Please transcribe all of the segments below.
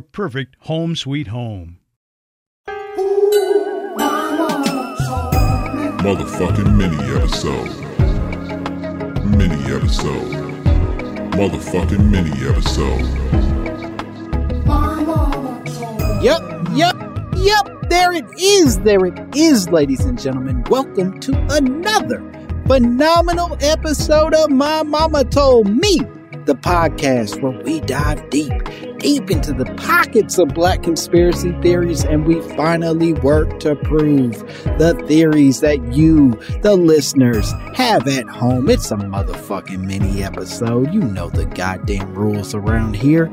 perfect home sweet home. Motherfucking mini episode. Mini episode. Motherfucking mini episode. Yep, yep, yep. There it is. There it is, ladies and gentlemen. Welcome to another phenomenal episode of My Mama Told Me, the podcast where we dive deep, deep into the pockets of black conspiracy theories and we finally work to prove the theories that you, the listeners, have at home. It's a motherfucking mini episode. You know the goddamn rules around here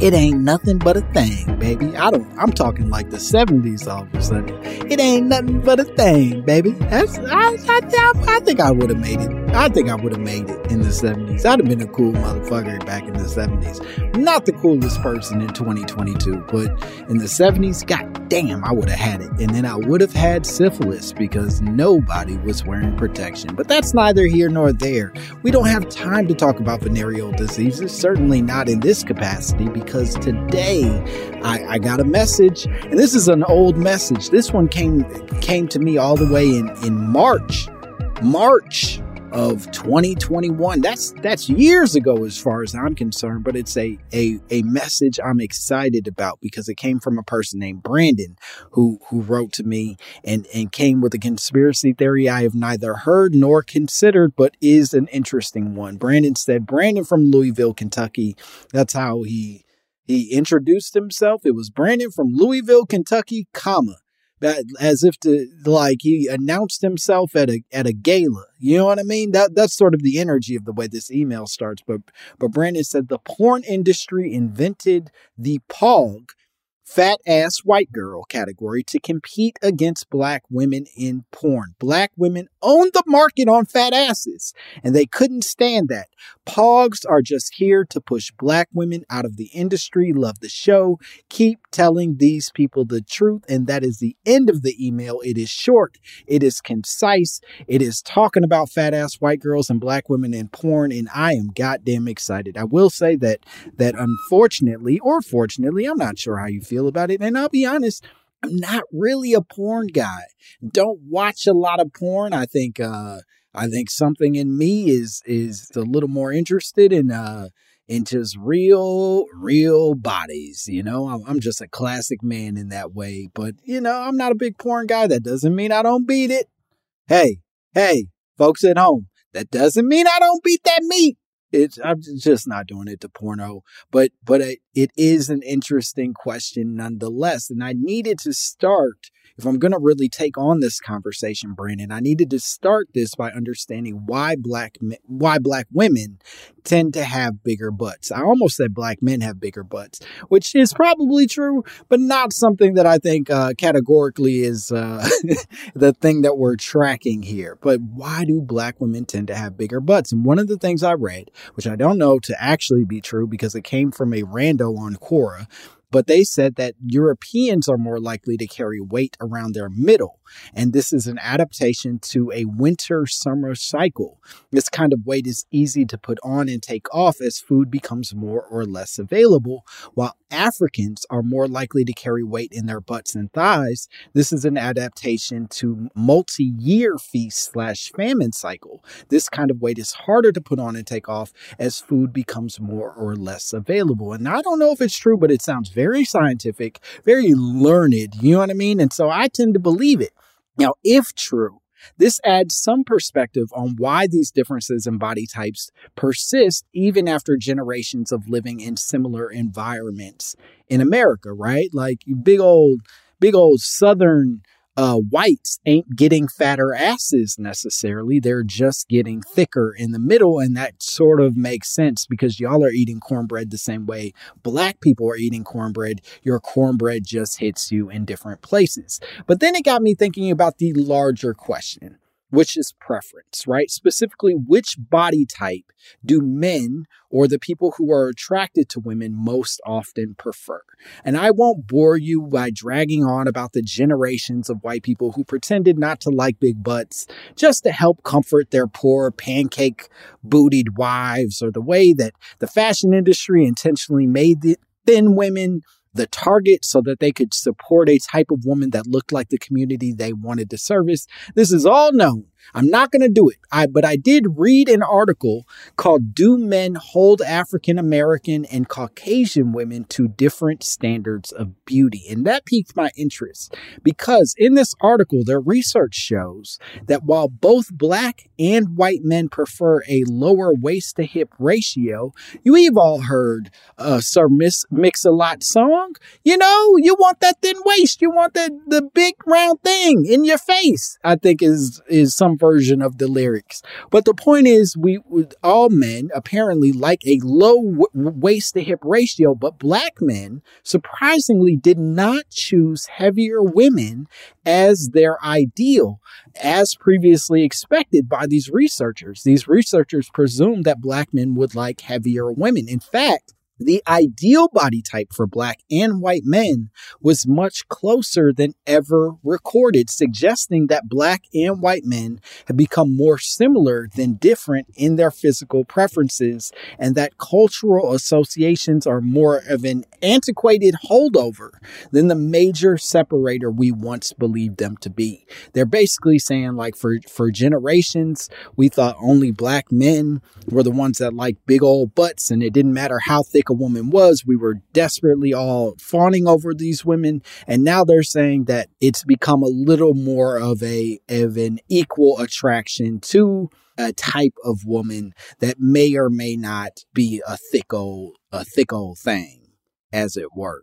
it ain't nothing but a thing, baby. I don't, I'm talking like the 70s all of a sudden. It ain't nothing but a thing, baby. That's, I, I, I think I would have made it. I think I would have made it in the 70s. I'd have been a cool motherfucker back in the 70s. Not the coolest person in 2022, but in the 70s, god damn, I would have had it. And then I would have had syphilis because nobody was wearing protection. But that's neither here nor there. We don't have time to talk about venereal diseases, certainly not in this capacity because today I, I, got a message, and this is an old message. This one came came to me all the way in in March, March of 2021. That's that's years ago as far as I'm concerned, but it's a a a message I'm excited about because it came from a person named Brandon who who wrote to me and and came with a conspiracy theory I have neither heard nor considered but is an interesting one. Brandon said Brandon from Louisville, Kentucky. That's how he he introduced himself. It was Brandon from Louisville, Kentucky, comma, as if to like he announced himself at a at a gala. You know what I mean? That that's sort of the energy of the way this email starts. But but Brandon said the porn industry invented the PAWG, fat ass white girl category to compete against black women in porn. Black women own the market on fat asses, and they couldn't stand that. PAWGs are just here to push black women out of the industry. Love the show. Keep telling these people the truth. And that is the end of the email. It is short, it is concise, it is talking about fat ass white girls and black women in porn. And I am goddamn excited. I will say that, that unfortunately or fortunately, I'm not sure how you feel about it. And I'll be honest, I'm not really a porn guy. Don't watch a lot of porn. I think, uh, I think something in me is is a little more interested in uh in just real real bodies. You know, I'm, I'm just a classic man in that way. But you know, I'm not a big porn guy. That doesn't mean I don't beat it. Hey, hey, folks at home, that doesn't mean I don't beat that meat. It's I'm just not doing it to porno, but but it, it is an interesting question nonetheless, and I needed to start if I'm going to really take on this conversation, Brandon, I needed to start this by understanding why black men, why black women tend to have bigger butts. I almost said black men have bigger butts, which is probably true, but not something that I think uh, categorically is uh, the thing that we're tracking here. But why do black women tend to have bigger butts? And one of the things I read, which I don't know to actually be true because it came from a rando on Quora, but they said that Europeans are more likely to carry weight around their middle. And this is an adaptation to a winter summer cycle. This kind of weight is easy to put on and take off as food becomes more or less available, while Africans are more likely to carry weight in their butts and thighs. This is an adaptation to multi-year feast slash famine cycle. This kind of weight is harder to put on and take off as food becomes more or less available. And I don't know if it's true, but it sounds very scientific, very learned. You know what I mean? And so I tend to believe it. Now, if true, this adds some perspective on why these differences in body types persist even after generations of living in similar environments in America, right? Like big old, big old Southern uh, whites ain't getting fatter asses necessarily. They're just getting thicker in the middle. And that sort of makes sense because y'all are eating cornbread the same way black people are eating cornbread. Your cornbread just hits you in different places. But then it got me thinking about the larger question which is preference, right? Specifically, which body type do men or the people who are attracted to women most often prefer? And I won't bore you by dragging on about the generations of white people who pretended not to like big butts just to help comfort their poor pancake bootied wives, or the way that the fashion industry intentionally made the thin women the target so that they could support a type of woman that looked like the community they wanted to service. This is all known. I'm not going to do it. I, but I did read an article called Do Men Hold African American and Caucasian Women to Different Standards of Beauty? And that piqued my interest because in this article, their research shows that while both black and white men prefer a lower waist to hip ratio, you've all heard uh, Sir Miss Mix-a-Lot song. You know, you want that thin waist. You want that the big round thing in your face, I think is, is some version of the lyrics. But the point is, we all men apparently like a low waist to hip ratio, but black men surprisingly did not choose heavier women as their ideal, as previously expected by these researchers. These researchers presumed that black men would like heavier women. In fact, the ideal body type for black and white men was much closer than ever recorded, suggesting that black and white men have become more similar than different in their physical preferences, and that cultural associations are more of an antiquated holdover than the major separator we once believed them to be. They're basically saying, like, for, for generations, we thought only black men were the ones that like big old butts, and it didn't matter how thick a woman was. We were desperately all fawning over these women. And now they're saying that it's become a little more of a, of an equal attraction to a type of woman that may or may not be a thick old, a thick old thing, as it were.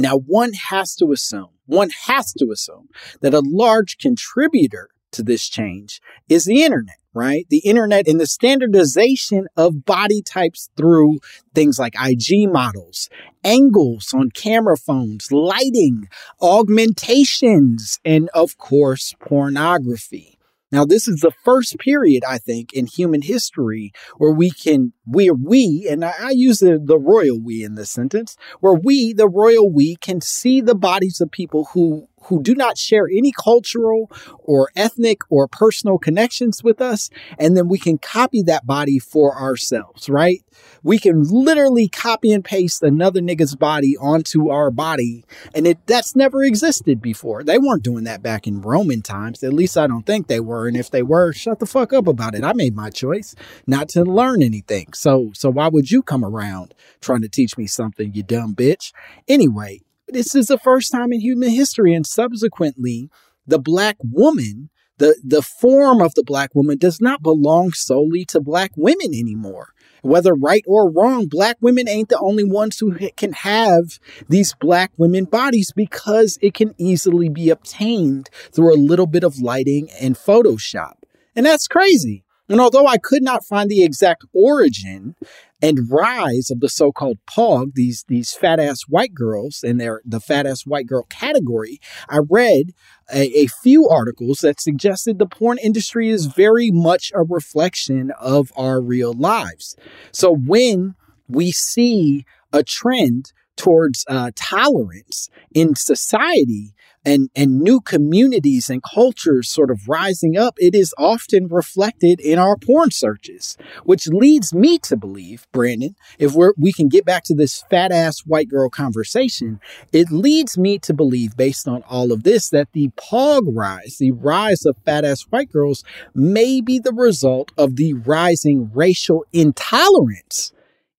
Now, one has to assume, one has to assume that a large contributor to this change is the internet, right? The internet and the standardization of body types through things like IG models, angles on camera phones, lighting, augmentations, and of course, pornography. Now, this is the first period, I think, in human history where we can, where we, and I, I use the, the royal we in this sentence, where we, the royal we, can see the bodies of people who who do not share any cultural or ethnic or personal connections with us. And then we can copy that body for ourselves, right? We can literally copy and paste another nigga's body onto our body. And it, that's never existed before. They weren't doing that back in Roman times. At least I don't think they were. And if they were, shut the fuck up about it. I made my choice not to learn anything. So, so why would you come around trying to teach me something, you dumb bitch? Anyway, this is the first time in human history, and subsequently, the black woman, the, the form of the black woman does not belong solely to black women anymore. Whether right or wrong, black women ain't the only ones who can have these black women bodies because it can easily be obtained through a little bit of lighting and Photoshop. And that's crazy. And although I could not find the exact origin and rise of the so-called PAWG, these these fat ass white girls and their the fat ass white girl category, I read a, a, few articles that suggested the porn industry is very much a reflection of our real lives. So when we see a trend towards uh, tolerance in society, and, and new communities and cultures sort of rising up, it is often reflected in our porn searches, which leads me to believe, Brandon, if we're, we can get back to this fat ass white girl conversation, it leads me to believe, based on all of this, that the PAWG rise, the rise of fat ass white girls, may be the result of the rising racial intolerance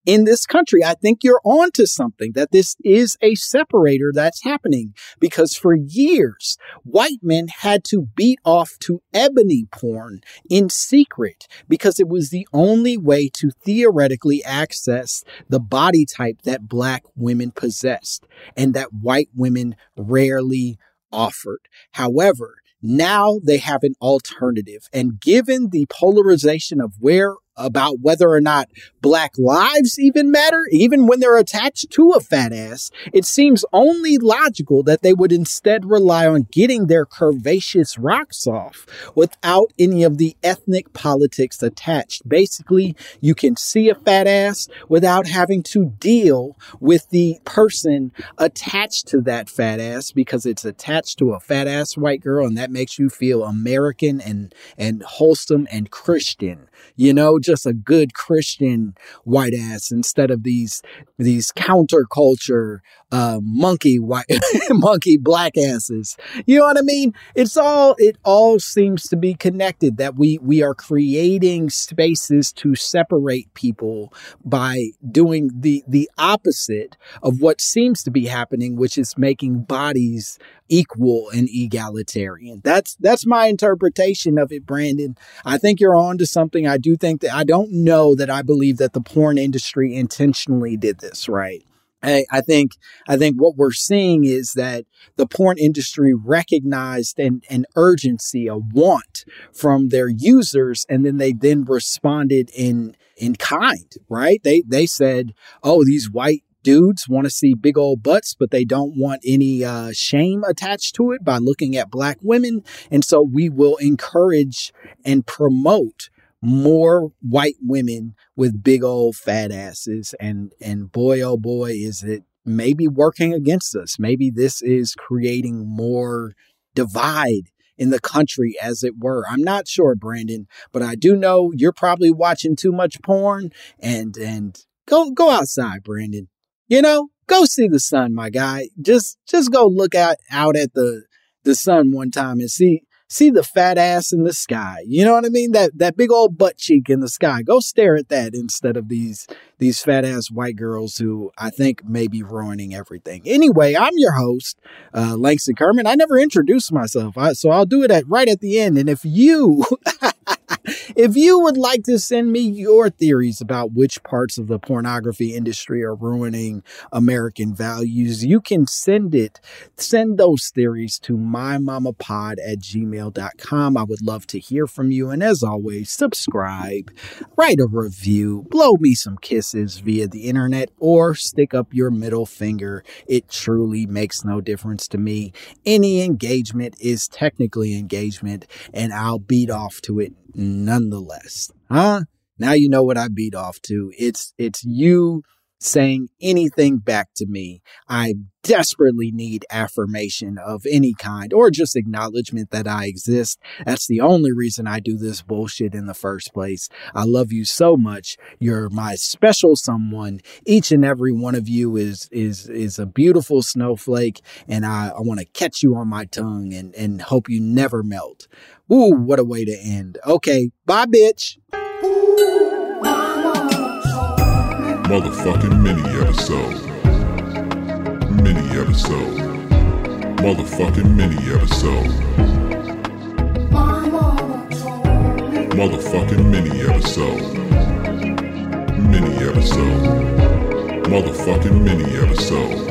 in this country. I think you're on to something that this is a separator that's happening because for years, white men had to beat off to ebony porn in secret because it was the only way to theoretically access the body type that black women possessed and that white women rarely offered. However, now they have an alternative. And given the polarization of where about whether or not black lives even matter, even when they're attached to a fat ass, it seems only logical that they would instead rely on getting their curvaceous rocks off without any of the ethnic politics attached. Basically, you can see a fat ass without having to deal with the person attached to that fat ass because it's attached to a fat ass white girl and that makes you feel American and, and wholesome and Christian. You know, just a good Christian white ass instead of these these counterculture uh, monkey white monkey black asses. You know what I mean? It's all it all seems to be connected. That we we are creating spaces to separate people by doing the the opposite of what seems to be happening, which is making bodies equal and egalitarian. That's that's my interpretation of it, Brandon. I think you're on to something. I do think that I don't know that I believe that the porn industry intentionally did this, right? I, I think I think what we're seeing is that the porn industry recognized an, an urgency, a want from their users, and then they then responded in in kind, right? They they said, "Oh, these white dudes want to see big old butts, but they don't want any uh, shame attached to it by looking at black women. And so we will encourage and promote more white women with big old fat asses. And, and boy, oh boy, is it maybe working against us. Maybe this is creating more divide in the country, as it were. I'm not sure, Brandon, but I do know you're probably watching too much porn and, and go, go outside, Brandon You know, go see the sun, my guy. Just just go look out out at the the sun one time and see see the fat ass in the sky. You know what I mean? That that big old butt cheek in the sky. Go stare at that instead of these these fat ass white girls who I think may be ruining everything. Anyway, I'm your host, uh, Langston Kerman. I never introduced myself, I, so I'll do it at right at the end. And if you if you would like to send me your theories about which parts of the pornography industry are ruining American values, you can send it, send those theories to mymamapod at gmail.com. I would love to hear from you. And as always, subscribe, write a review, blow me some kisses via the internet, or stick up your middle finger. It truly makes no difference to me. Any engagement is technically engagement, and I'll beat off to it nonetheless. Huh? Now you know what I beat off to. It's it's you saying anything back to me. I desperately need affirmation of any kind or just acknowledgement that I exist. That's the only reason I do this bullshit in the first place. I love you so much. You're my special someone. Each and every one of you is is is a beautiful snowflake and I, I want to catch you on my tongue and and hope you never melt. Ooh, what a way to end. Okay, bye bitch. Motherfucking mini episode. Mini episode. Motherfucking mini episode. Motherfucking mini episode. Mini episode. Motherfucking mini episode.